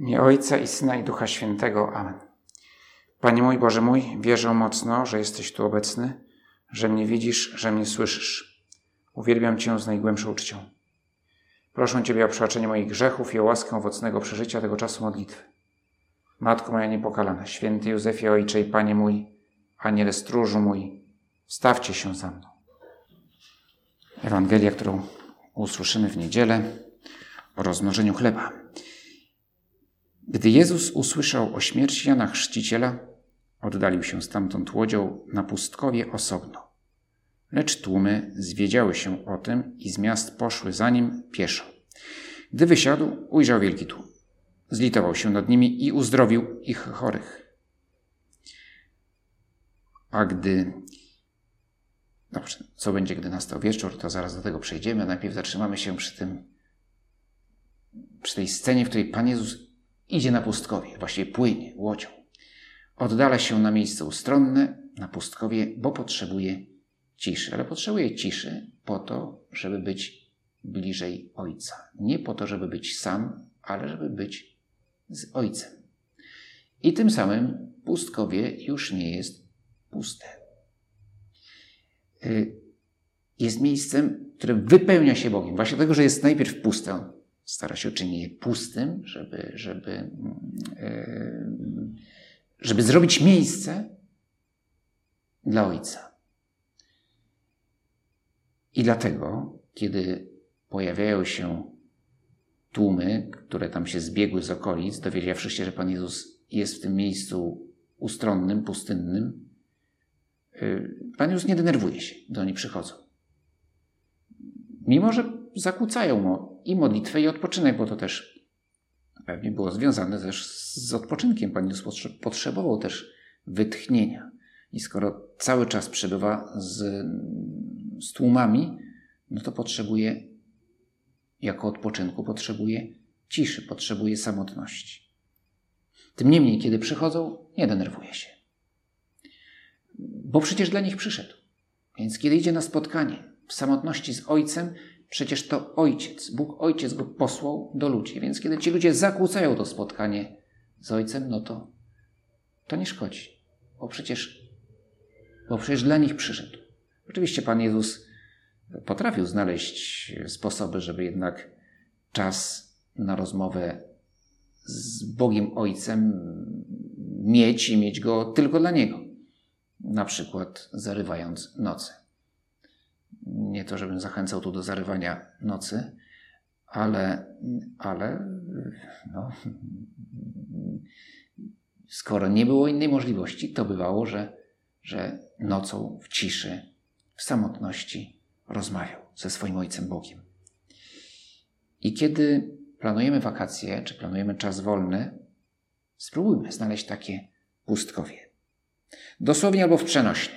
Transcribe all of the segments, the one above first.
imię Ojca i Syna i Ducha Świętego. Amen. Panie mój, Boże mój, wierzę mocno, że jesteś tu obecny, że mnie widzisz, że mnie słyszysz. Uwielbiam Cię z najgłębszą uczcią. Proszę Ciebie o przebaczenie moich grzechów i o łaskę owocnego przeżycia tego czasu modlitwy. Matko moja niepokalana, święty Józefie Ojcze i Panie mój, Aniele stróżu mój, stawcie się za mną. Ewangelia, którą usłyszymy w niedzielę o rozmnożeniu chleba. Gdy Jezus usłyszał o śmierci Jana Chrzciciela, oddalił się stamtąd łodzią na pustkowie osobno. Lecz tłumy zwiedziały się o tym i z miast poszły za nim pieszo. Gdy wysiadł, ujrzał wielki tłum. Zlitował się nad nimi i uzdrowił ich chorych. A gdy. Dobrze, co będzie, gdy nastał wieczór, to zaraz do tego przejdziemy. Najpierw zatrzymamy się przy tym, przy tej scenie, w której Pan Jezus Idzie na pustkowie, właściwie płynie łodzią. Oddala się na miejsce ustronne, na pustkowie, bo potrzebuje ciszy. Ale potrzebuje ciszy po to, żeby być bliżej Ojca. Nie po to, żeby być sam, ale żeby być z Ojcem. I tym samym pustkowie już nie jest puste. Y, jest miejscem, które wypełnia się Bogiem. Właśnie dlatego, że jest najpierw puste, stara się czynić je pustym, żeby, żeby, e, żeby zrobić miejsce dla Ojca. I dlatego, kiedy pojawiają się tłumy, które tam się zbiegły z okolic, dowiedziawszy się, że Pan Jezus jest w tym miejscu ustronnym, pustynnym, e, Pan Jezus nie denerwuje się, gdy oni przychodzą. Mimo, że zakłócają mu i modlitwę, i odpoczynek, bo to też pewnie było związane też z odpoczynkiem. Pan Jezus potrzebował też wytchnienia. I skoro cały czas przebywa z, z tłumami, no to potrzebuje, jako odpoczynku, potrzebuje ciszy, potrzebuje samotności. Tym niemniej, kiedy przychodzą, nie denerwuje się. Bo przecież dla nich przyszedł. Więc kiedy idzie na spotkanie w samotności z Ojcem, Przecież to Ojciec, Bóg Ojciec go posłał do ludzi. Więc kiedy ci ludzie zakłócają to spotkanie z Ojcem, no to to nie szkodzi. Bo przecież, bo przecież dla nich przyszedł. Oczywiście Pan Jezus potrafił znaleźć sposoby, żeby jednak czas na rozmowę z Bogiem Ojcem mieć i mieć go tylko dla Niego. Na przykład zarywając noce nie to, żebym zachęcał tu do zarywania nocy, ale, ale no, skoro nie było innej możliwości, to bywało, że, że nocą w ciszy, w samotności rozmawiał ze swoim Ojcem Bogiem. I kiedy planujemy wakacje, czy planujemy czas wolny, spróbujmy znaleźć takie pustkowie. Dosłownie albo w przenośnie.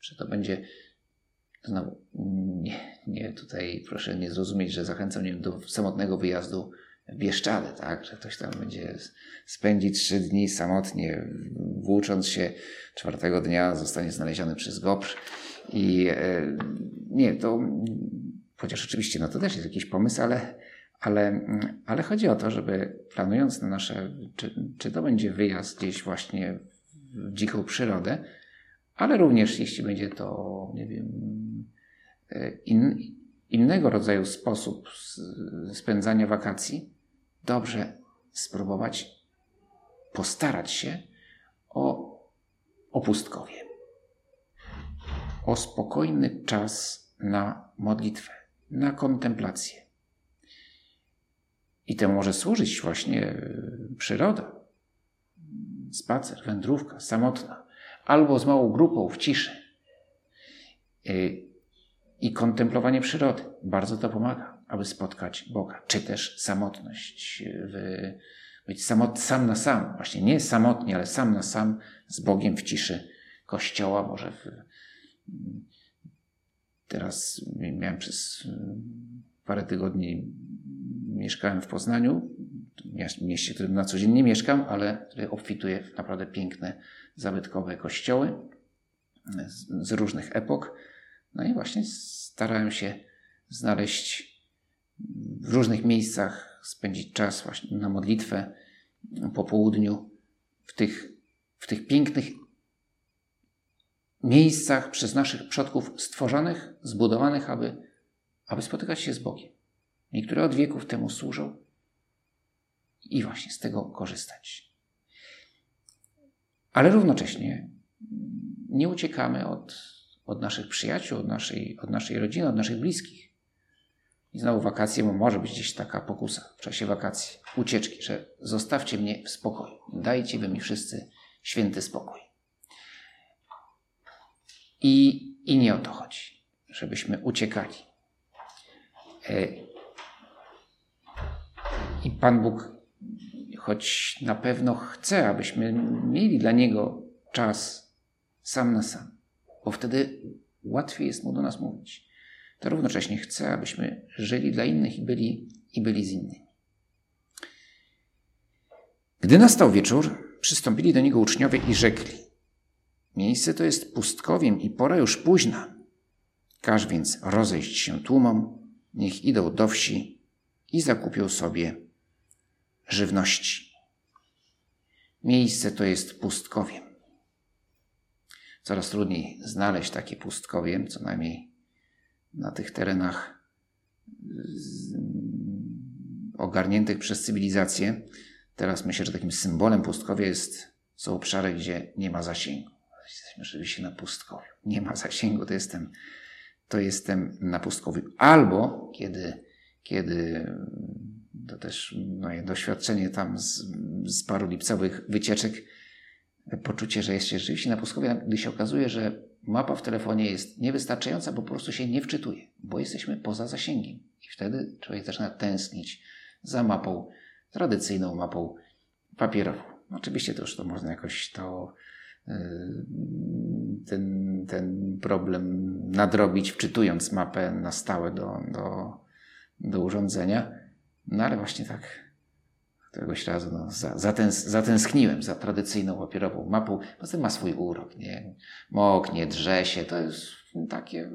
Czy to będzie Znowu, nie, nie, tutaj proszę nie zrozumieć, że zachęcam nie do samotnego wyjazdu w Bieszczady, tak? Że ktoś tam będzie spędzić trzy dni samotnie, włócząc się czwartego dnia, zostanie znaleziony przez Goprz. I e, nie, to chociaż oczywiście no to też jest jakiś pomysł, ale, ale, ale chodzi o to, żeby planując na nasze, czy, czy to będzie wyjazd gdzieś właśnie w dziką przyrodę, ale również jeśli będzie to, nie wiem, e, in, innego rodzaju sposób spędzania wakacji, dobrze spróbować postarać się o opustkowie, o spokojny czas na modlitwę, na kontemplację. I temu może służyć właśnie przyroda, spacer, wędrówka samotna albo z małą grupą w ciszy. Y, I kontemplowanie przyrody. Bardzo to pomaga, aby spotkać Boga, czy też samotność, w, być samot, sam na sam, właśnie nie samotnie, ale sam na sam z Bogiem w ciszy kościoła, może w, teraz miałem przez parę tygodni mieszkałem w Poznaniu, mieście, w którym na co dzień nie mieszkam, ale które obfituje w naprawdę piękne zabytkowe kościoły z, z różnych epok. No i właśnie starałem się znaleźć w różnych miejscach spędzić czas właśnie na modlitwę po południu w tych, w tych pięknych miejscach przez naszych przodków stworzonych, zbudowanych, aby, aby spotykać się z Bogiem. Niektóre od wieków temu służą i właśnie z tego korzystać. Ale równocześnie nie uciekamy od, od naszych przyjaciół, od naszej, od naszej rodziny, od naszych bliskich. I znowu wakacje, bo może być gdzieś taka pokusa w czasie wakacji, ucieczki, że zostawcie mnie w spokoju. Dajcie wy mi wszyscy święty spokój. I, I nie o to chodzi, żebyśmy uciekali. E, I Pan Bóg, choć na pewno chce, abyśmy mieli dla Niego czas sam na sam, bo wtedy łatwiej jest Mu do nas mówić, to równocześnie chce, abyśmy żyli dla innych i byli, i byli z innymi. Gdy nastał wieczór, przystąpili do Niego uczniowie i rzekli – Miejsce to jest pustkowiem i pora już późna. Każ więc rozejść się tłumom, niech idą do wsi i zakupią sobie żywności. Miejsce to jest pustkowiem. Coraz trudniej znaleźć takie pustkowie, co najmniej na tych terenach ogarniętych przez cywilizację. Teraz myślę, że takim symbolem pustkowia jest, są obszary, gdzie nie ma zasięgu jesteśmy rzeczywiście na pustkowiu. Nie ma zasięgu, to jestem, to jestem na pustkowiu. Albo kiedy, kiedy to też moje doświadczenie tam z, z paru lipcowych wycieczek, poczucie, że jest się rzeczywiście na pustkowiu, gdy się okazuje, że mapa w telefonie jest niewystarczająca, bo po prostu się nie wczytuje, bo jesteśmy poza zasięgiem. I wtedy człowiek zaczyna tęsknić za mapą, tradycyjną mapą papierową. Oczywiście to już to można jakoś to Y, ten, ten problem nadrobić, wczytując mapę na stałe do, do, do urządzenia. No ale właśnie tak któregoś razu no, zatęs, zatęskniłem za tradycyjną papierową mapą. Poza tym ma swój urok, nie? Moknie, drze się, to jest takie...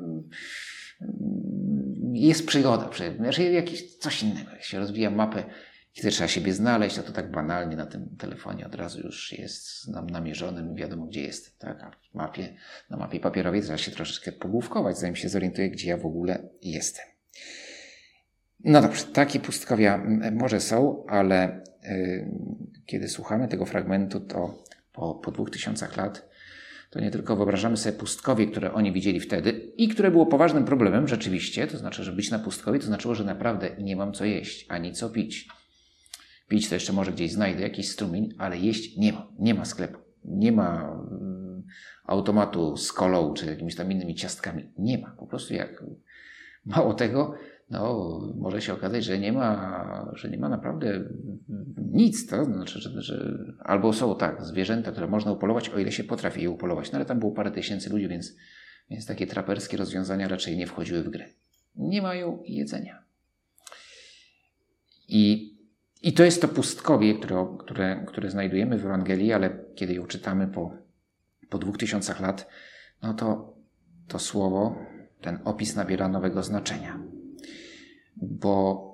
Jest przygoda, znaczy jakieś coś innego. Jak się rozwija mapę kiedy trzeba siebie znaleźć, a to tak banalnie na tym telefonie od razu już jest nam namierzonym, wiadomo gdzie jest, tak? A w mapie, na mapie papierowej trzeba się troszeczkę pogłówkować, zanim się zorientuję, gdzie ja w ogóle jestem. No dobrze, takie pustkowia może są, ale yy, kiedy słuchamy tego fragmentu, to po, po dwóch tysiącach lat, to nie tylko wyobrażamy sobie pustkowie, które oni widzieli wtedy i które było poważnym problemem rzeczywiście, to znaczy, że być na pustkowie to znaczyło, że naprawdę nie mam co jeść, ani co pić. Pić to jeszcze może gdzieś znajdę jakiś strumień, ale jeść nie ma. Nie ma sklepu. Nie ma mm, automatu z kolą czy jakimiś tam innymi ciastkami. Nie ma. Po prostu jak mało tego, no może się okazać, że nie ma, że nie ma naprawdę nic. To znaczy, że, że albo są tak, zwierzęta, które można upolować, o ile się potrafi je upolować. No ale tam było parę tysięcy ludzi, więc, więc takie traperskie rozwiązania raczej nie wchodziły w grę. Nie mają jedzenia. I i to jest to pustkowie, które, które, które znajdujemy w Ewangelii, ale kiedy ją czytamy po, po dwóch tysiącach lat, no to to słowo, ten opis nabiera nowego znaczenia. Bo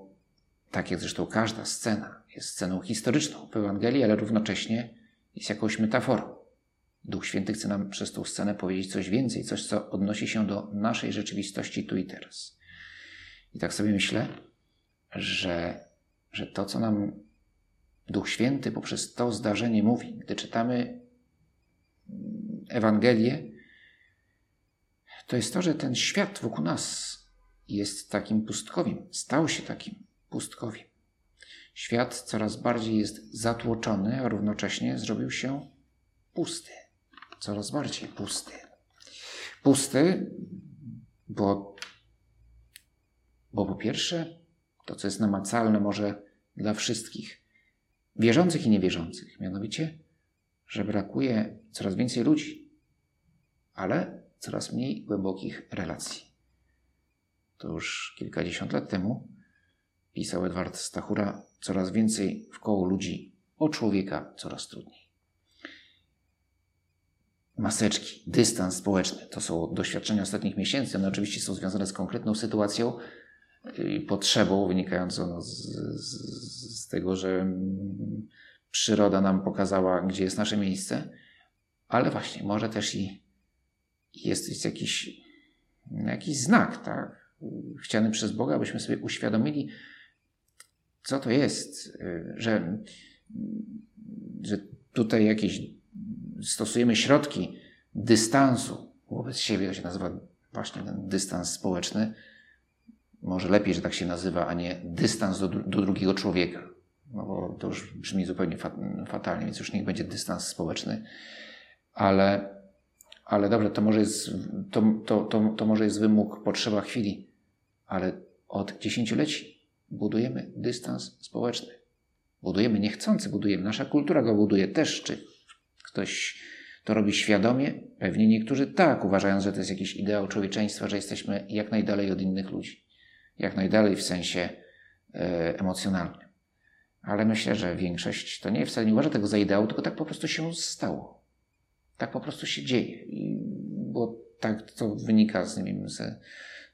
tak jak zresztą każda scena jest sceną historyczną w Ewangelii, ale równocześnie jest jakąś metaforą. Duch Święty chce nam przez tą scenę powiedzieć coś więcej, coś, co odnosi się do naszej rzeczywistości tu i teraz. I tak sobie myślę, że że to, co nam Duch Święty poprzez to zdarzenie mówi, gdy czytamy Ewangelię, to jest to, że ten świat wokół nas jest takim pustkowiem, stał się takim pustkowiem. Świat coraz bardziej jest zatłoczony, a równocześnie zrobił się pusty. Coraz bardziej pusty. Pusty, bo, bo po pierwsze, to, co jest namacalne może dla wszystkich, wierzących i niewierzących, mianowicie, że brakuje coraz więcej ludzi, ale coraz mniej głębokich relacji. To już kilkadziesiąt lat temu pisał Edward Stachura, coraz więcej w koło ludzi, o człowieka coraz trudniej. Maseczki, dystans społeczny to są doświadczenia ostatnich miesięcy. One oczywiście są związane z konkretną sytuacją, potrzebą wynikającą z, z, z tego, że przyroda nam pokazała, gdzie jest nasze miejsce, ale właśnie może też i jest jakiś, jakiś znak, tak? Chciany przez Boga, abyśmy sobie uświadomili, co to jest, że, że tutaj jakieś stosujemy środki dystansu wobec siebie, to się nazywa właśnie ten dystans społeczny. Może lepiej, że tak się nazywa, a nie dystans do, do drugiego człowieka. No bo to już brzmi zupełnie fatalnie, więc już niech będzie dystans społeczny. Ale, ale dobrze, to może, jest, to, to, to, to może jest wymóg, potrzeba chwili, ale od dziesięcioleci budujemy dystans społeczny. Budujemy niechcący, budujemy. Nasza kultura go buduje też. Czy ktoś to robi świadomie? Pewnie niektórzy tak, uważając, że to jest jakiś ideał człowieczeństwa, że jesteśmy jak najdalej od innych ludzi. Jak najdalej w sensie e, emocjonalnym. Ale myślę, że większość to nie wcale nie uważa tego za ideał, tylko tak po prostu się stało. Tak po prostu się dzieje. I, bo tak to wynika z, nie z,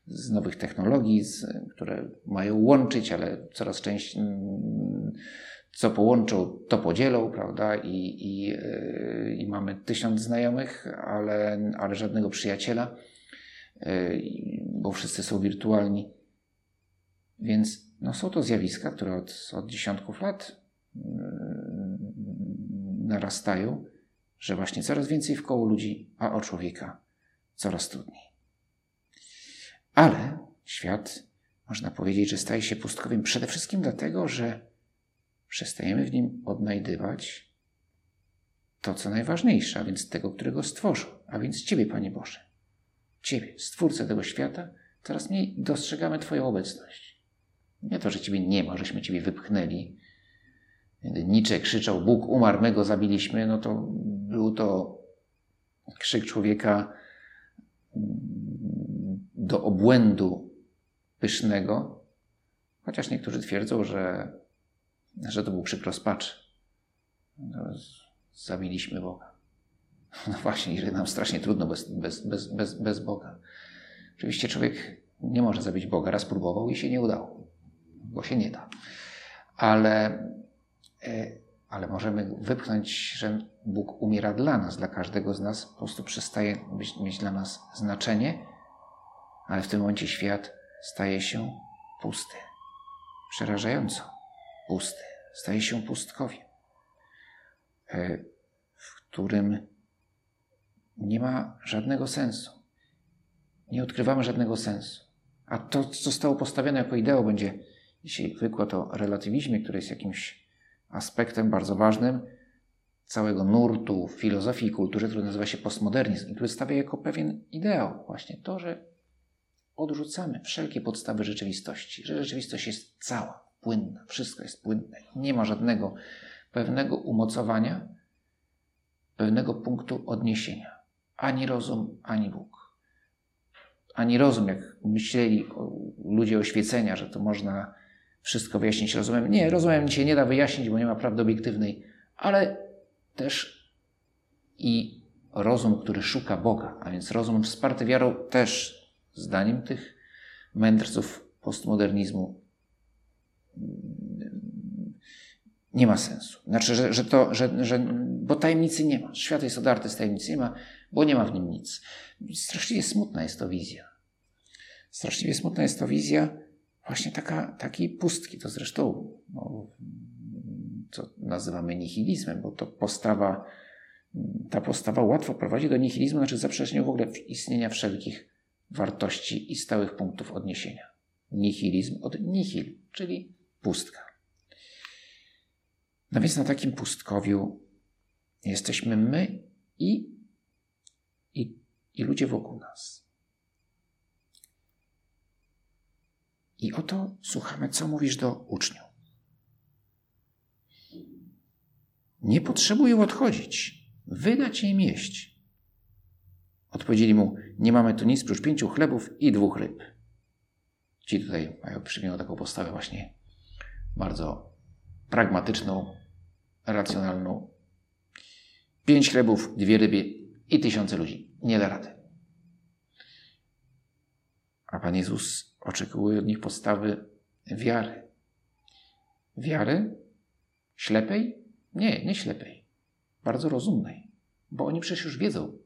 z nowych technologii, z, które mają łączyć, ale coraz częściej co połączą, to podzielą, prawda? I, i, yy, i mamy tysiąc znajomych, ale, ale żadnego przyjaciela, yy, bo wszyscy są wirtualni. Więc no, są to zjawiska, które od, od dziesiątków lat yy, narastają, że właśnie coraz więcej w koło ludzi, a o człowieka coraz trudniej. Ale świat, można powiedzieć, że staje się pustkowym przede wszystkim dlatego, że przestajemy w nim odnajdywać to, co najważniejsze, a więc tego, którego stworzył, a więc Ciebie, Panie Boże. Ciebie, Stwórcę tego świata, coraz mniej dostrzegamy Twoją obecność. Nie to, że Ciebie nie ma, żeśmy Ciebie wypchnęli. Gdy Nicze krzyczał, Bóg umarł, my go zabiliśmy, no to był to krzyk człowieka do obłędu pysznego, chociaż niektórzy twierdzą, że że to był krzyk rozpaczy. No, zabiliśmy Boga. No właśnie, że nam strasznie trudno bez, bez, bez, bez, bez Boga. Oczywiście człowiek nie może zabić Boga. Raz próbował i się nie udało, bo się nie da. Ale, e, ale możemy wypchnąć, że Bóg umiera dla nas, dla każdego z nas, po prostu przestaje być, mieć dla nas znaczenie, ale w tym momencie świat staje się pusty. Przerażająco pusty, staje się pustkowiem, e, w którym nie ma żadnego sensu. Nie odkrywamy żadnego sensu. A to, co zostało postawione jako ideał, będzie dzisiaj wykład o relatywizmie, który jest jakimś aspektem bardzo ważnym całego nurtu filozofii i kultury, który nazywa się postmodernizm i który stawia jako pewien ideał właśnie to, że odrzucamy wszelkie podstawy rzeczywistości, że rzeczywistość jest cała, płynna, wszystko jest płynne. Nie ma żadnego pewnego umocowania, pewnego punktu odniesienia. Ani rozum, ani Bóg. Ani rozum, jak myśleli ludzie oświecenia, że to można wszystko wyjaśnić rozumem. Nie, rozumem się nie da wyjaśnić, bo nie ma prawdy obiektywnej, ale też i rozum, który szuka Boga, a więc rozum wsparty wiarą też, zdaniem tych mędrców postmodernizmu, nie ma sensu. Znaczy, że, że to, że, że, bo tajemnicy nie ma. Świat jest odarty z tajemnicy, nie ma, bo nie ma w nim nic. Straszliwie smutna jest to wizja. Straszliwie smutna jest to wizja właśnie taka, takiej pustki. To zresztą, no, co nazywamy nihilizmem, bo to postawa, ta postawa łatwo prowadzi do nihilizmu, znaczy zaprzeczenia w ogóle istnienia wszelkich wartości i stałych punktów odniesienia. Nihilizm od nihil, czyli pustka. No więc na takim pustkowiu jesteśmy my i, i, i ludzie wokół nas. I oto słuchamy, co mówisz do uczniów. Nie potrzebują odchodzić, wydać im jeść. Odpowiedzieli mu: Nie mamy tu nic prócz pięciu chlebów i dwóch ryb. Ci tutaj mają przyjmują taką postawę właśnie bardzo pragmatyczną, racjonalną. Pięć chlebów, dwie ryby i tysiące ludzi. Nie da rady. A Pan Jezus oczekuje od nich postawy wiary. Wiary ślepej? Nie, nie ślepej. Bardzo rozumnej. Bo oni przecież już wiedzą,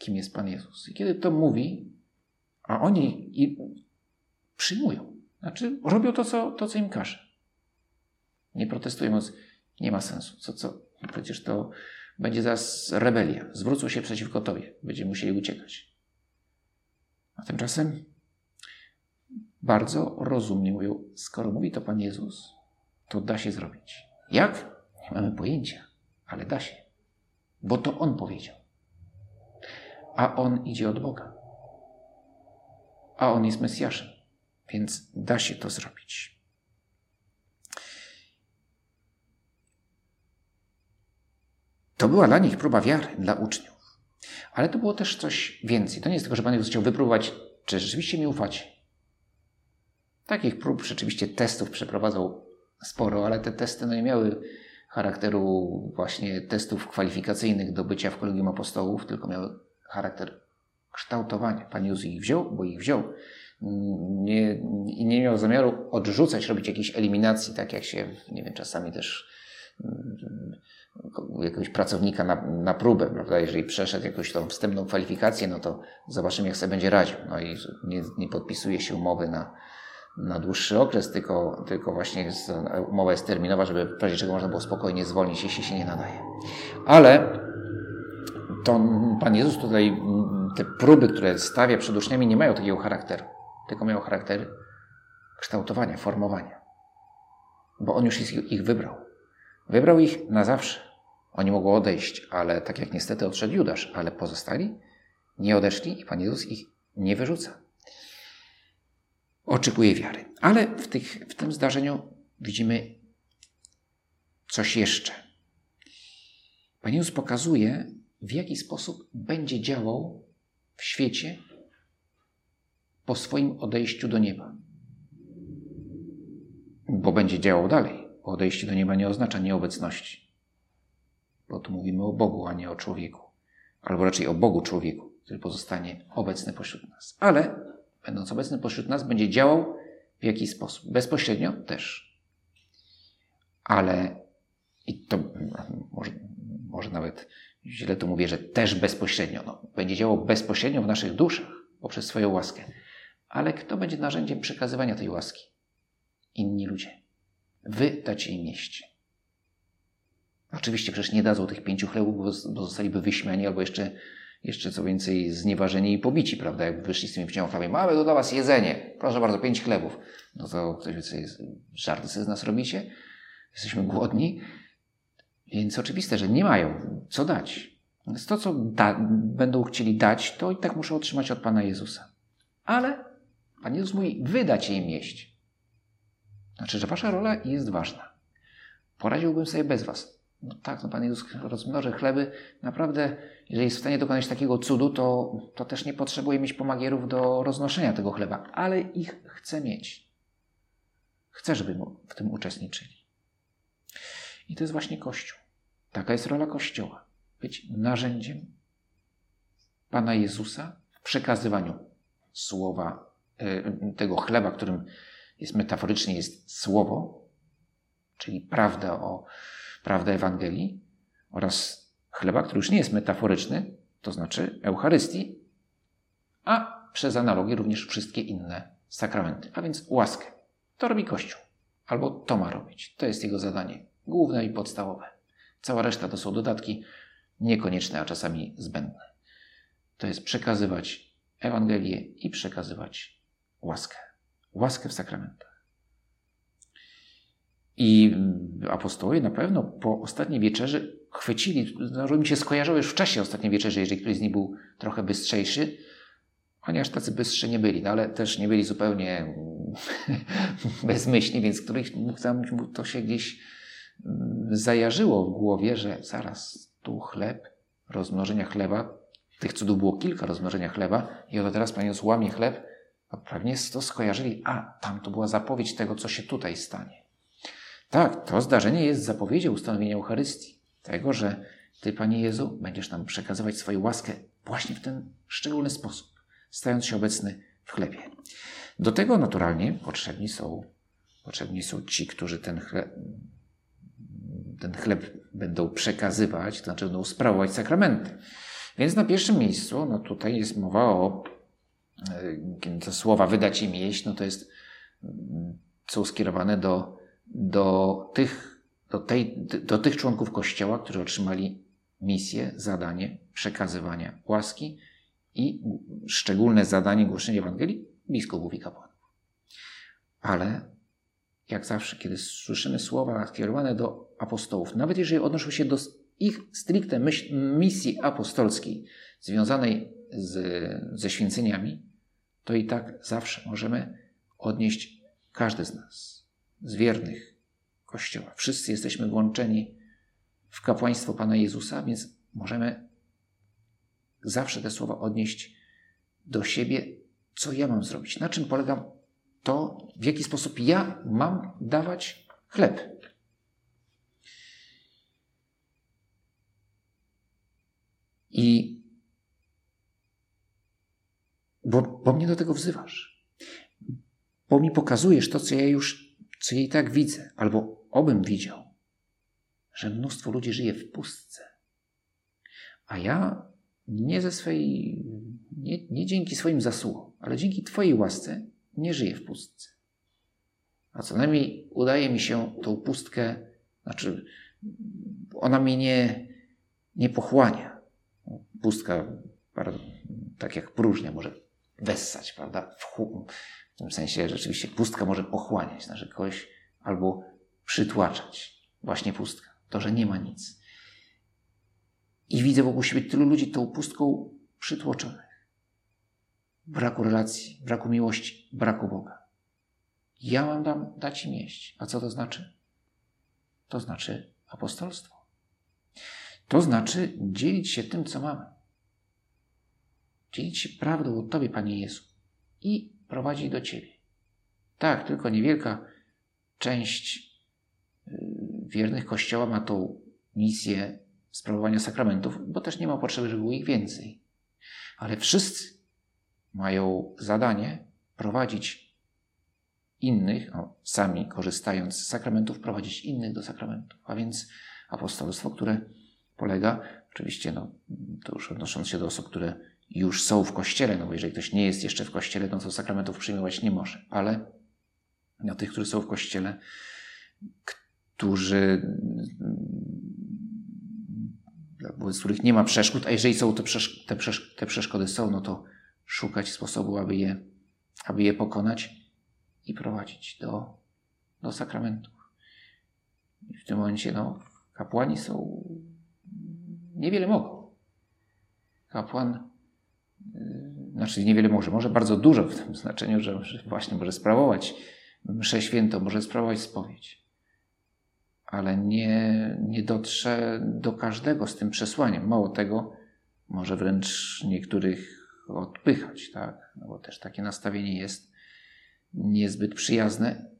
kim jest Pan Jezus. I kiedy to mówi, a oni przyjmują. Znaczy, robią to, co, to, co im każe. Nie protestują, mówiąc, nie ma sensu. Co, co? Przecież to będzie zaraz rebelia. Zwrócą się przeciwko Tobie. Będziemy musieli uciekać. A tymczasem bardzo rozumnie mówią, skoro mówi to Pan Jezus, to da się zrobić. Jak? Nie mamy pojęcia, ale da się. Bo to On powiedział. A On idzie od Boga. A On jest Mesjaszem. Więc da się to zrobić. To była dla nich próba wiary, dla uczniów. Ale to było też coś więcej. To nie jest tylko, że Pan Jezus chciał wypróbować, czy rzeczywiście mi ufacie. Takich prób, rzeczywiście testów przeprowadzał sporo, ale te testy no nie miały charakteru właśnie testów kwalifikacyjnych do bycia w kolegium apostołów, tylko miały charakter kształtowania. Pan Jezus ich wziął, bo ich wziął. Nie, I nie miał zamiaru odrzucać, robić jakiejś eliminacji, tak jak się, nie wiem, czasami też jakiegoś pracownika na, na próbę, prawda? Jeżeli przeszedł jakąś tą wstępną kwalifikację, no to zobaczymy, jak sobie będzie radził. No i nie, nie podpisuje się umowy na, na dłuższy okres, tylko, tylko właśnie umowa jest terminowa, żeby w razie czego można było spokojnie zwolnić, jeśli się nie nadaje. Ale to Pan Jezus tutaj, te próby, które stawia przed uczniami, nie mają takiego charakteru, tylko mają charakter kształtowania, formowania. Bo On już ich wybrał. Wybrał ich na zawsze. Oni mogą odejść, ale tak jak niestety odszedł Judasz, ale pozostali nie odeszli i Pan Jezus ich nie wyrzuca. Oczekuje wiary. Ale w, tych, w tym zdarzeniu widzimy coś jeszcze. Pan Jezus pokazuje, w jaki sposób będzie działał w świecie po swoim odejściu do nieba. Bo będzie działał dalej. Odejście do nieba nie oznacza nieobecności. Bo tu mówimy o Bogu, a nie o człowieku. Albo raczej o Bogu człowieku, który pozostanie obecny pośród nas. Ale, będąc obecny pośród nas, będzie działał w jakiś sposób. Bezpośrednio też. Ale, i to może, może nawet źle to mówię, że też bezpośrednio. No, będzie działał bezpośrednio w naszych duszach poprzez swoją łaskę. Ale kto będzie narzędziem przekazywania tej łaski? Inni ludzie. Wy dacie im jeść. Oczywiście przecież nie dadzą tych pięciu chlebów, bo zostaliby wyśmiani albo jeszcze, jeszcze co więcej znieważeni i pobici, prawda? Jak wyszli z tymi chlebami. Mamy tu dla was jedzenie. Proszę bardzo, pięć chlebów. No to ktoś sobie, żarty sobie z nas robicie? Jesteśmy głodni. Więc oczywiste, że nie mają co dać. Więc to, co da, będą chcieli dać, to i tak muszą otrzymać od Pana Jezusa. Ale Pan Jezus mówi, wydacie im jeść. Znaczy, że wasza rola jest ważna. Poradziłbym sobie bez was. No tak, no Pan Jezus rozmnoży chleby. Naprawdę, jeżeli jest w stanie dokonać takiego cudu, to, to też nie potrzebuje mieć pomagierów do roznoszenia tego chleba. Ale ich chce mieć. Chce, żeby w tym uczestniczyli. I to jest właśnie Kościół. Taka jest rola Kościoła. Być narzędziem Pana Jezusa w przekazywaniu słowa, e, tego chleba, którym jest metaforycznie jest słowo, czyli prawda o prawda Ewangelii, oraz chleba, który już nie jest metaforyczny, to znaczy Eucharystii, a przez analogię również wszystkie inne sakramenty, a więc łaskę. To robi Kościół, albo to ma robić. To jest jego zadanie główne i podstawowe. Cała reszta to są dodatki niekonieczne, a czasami zbędne. To jest przekazywać Ewangelię i przekazywać łaskę łaskę w sakramentach. I apostołowie na pewno po ostatniej wieczerzy chwycili, no, mi się skojarzyło już w czasie ostatniej wieczerzy, jeżeli ktoś z nich był trochę bystrzejszy, oni aż tacy bystrzy nie byli, no ale też nie byli zupełnie bezmyślni, więc których to się gdzieś mm, zajarzyło w głowie, że zaraz tu chleb, rozmnożenia chleba, tych cudów było kilka rozmnożenia chleba i oto teraz Pan Jezus łamie chleb a pewnie to skojarzyli, a tam to była zapowiedź tego, co się tutaj stanie. Tak, to zdarzenie jest zapowiedzią ustanowienia Eucharystii. Tego, że Ty, Panie Jezu, będziesz nam przekazywać swoją łaskę właśnie w ten szczególny sposób, stając się obecny w chlebie. Do tego naturalnie potrzebni są, potrzebni są ci, którzy ten chleb, ten chleb będą przekazywać, to znaczy będą sprawować sakramenty. Więc na pierwszym miejscu, no tutaj jest mowa o, e, te słowa wydać im jeść, no to jest, są skierowane do, do, tych, do, tej, do tych członków Kościoła, którzy otrzymali misję, zadanie przekazywania łaski i szczególne zadanie głoszenia Ewangelii biskupów i kapłanów. Ale jak zawsze, kiedy słyszymy słowa skierowane do apostołów, nawet jeżeli odnoszą się do ich stricte myśl, misji apostolskiej związanej z, ze święceniami, to i tak zawsze możemy odnieść każdy z nas, z wiernych Kościoła. Wszyscy jesteśmy włączeni w kapłaństwo Pana Jezusa, więc możemy zawsze te słowa odnieść do siebie, co ja mam zrobić, na czym polega to, w jaki sposób ja mam dawać chleb. I bo, bo mnie do tego wzywasz. Bo mi pokazujesz to, co ja już, co ja i tak widzę, albo obym widział, że mnóstwo ludzi żyje w pustce. A ja nie ze swojej, nie, nie dzięki swoim zasługom, ale dzięki Twojej łasce nie żyję w pustce. A co najmniej udaje mi się tą pustkę, znaczy ona mnie nie, nie pochłania. Pustka, tak jak próżnia, może wessać, prawda? W, w tym sensie rzeczywiście pustka może pochłaniać, znaczy kogoś albo przytłaczać. Właśnie pustka. To, że nie ma nic. I widzę wokół siebie tylu ludzi tą pustką przytłoczonych. Braku relacji, braku miłości, braku Boga. Ja mam dam, dać im jeść. A co to znaczy? To znaczy apostolstwo. To znaczy dzielić się tym, co mamy. Dzielić się prawdą o Tobie, Panie Jezu. I prowadzić do Ciebie. Tak, tylko niewielka część y, wiernych Kościoła ma tą misję sprawowania sakramentów, bo też nie ma potrzeby, żeby było ich więcej. Ale wszyscy mają zadanie prowadzić innych, no, sami korzystając z sakramentów, prowadzić innych do sakramentów. A więc apostolstwo, które polega, oczywiście, no, to już odnosząc się do osób, które już są w kościele, no bo jeżeli ktoś nie jest jeszcze w kościele, no to sakramentów przyjmować nie może, ale na tych, którzy są w kościele, którzy wobec których nie ma przeszkód, a jeżeli są te, te, te przeszkody są, no to szukać sposobu, aby je, aby je pokonać i prowadzić do, do sakramentów. I w tym momencie no, kapłani są niewiele mogą. Kapłan yy, znaczy niewiele może, może bardzo dużo w tym znaczeniu, że, że właśnie może sprawować mszę świętą, może sprawować spowiedź ale nie, nie dotrze do każdego z tym przesłaniem. Mało tego, może wręcz niektórych odpychać, tak? No bo też takie nastawienie jest niezbyt przyjazne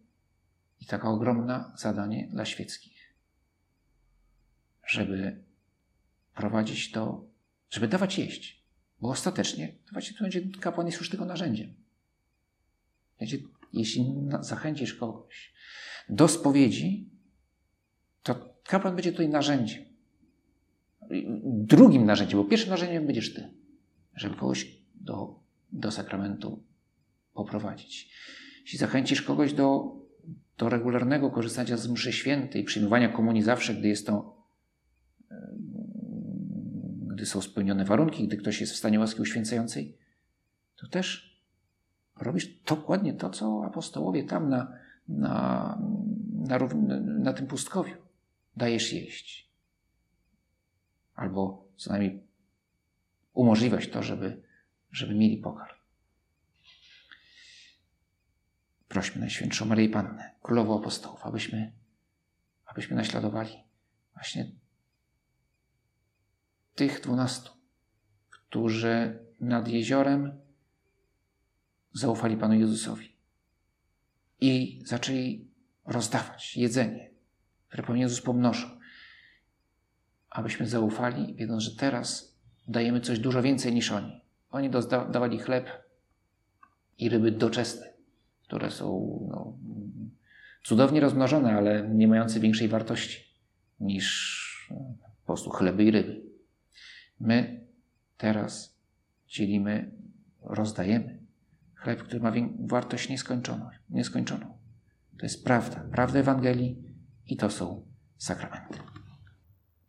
i taka ogromna zadanie dla świeckich, żeby prowadzić to, żeby dawać jeść, bo ostatecznie to właśnie to będzie kapłan jest już tylko narzędziem. Jeśli zachęcisz kogoś do spowiedzi, to kapłan będzie tutaj narzędziem. Drugim narzędziem, bo pierwszym narzędziem będziesz ty, żeby kogoś do, do sakramentu poprowadzić. Jeśli zachęcisz kogoś do, do regularnego korzystania z mszy świętej, przyjmowania komunii zawsze, gdy jest to gdy są spełnione warunki, gdy ktoś jest w stanie łaski uświęcającej, to też robisz dokładnie to, co apostołowie tam na, na, na, na tym pustkowiu dajesz jeść. Albo co najmniej umożliwiać to, żeby, żeby mieli pokarm. Prośmy Najświętszą Maryję Pannę, Królową Apostołów, abyśmy, abyśmy naśladowali właśnie tych dwunastu, którzy nad jeziorem zaufali Panu Jezusowi i zaczęli rozdawać jedzenie, które Pan Jezus pomnoszą. Abyśmy zaufali, wiedząc, że teraz dajemy coś dużo więcej niż oni. Oni dawali chleb i ryby doczesne, które są no, cudownie rozmnożone, ale nie mające większej wartości niż po prostu chleby i ryby. My teraz dzielimy, rozdajemy chleb, który ma wartość nieskończoną. nieskończoną. To jest prawda, prawda Ewangelii i to są sakramenty.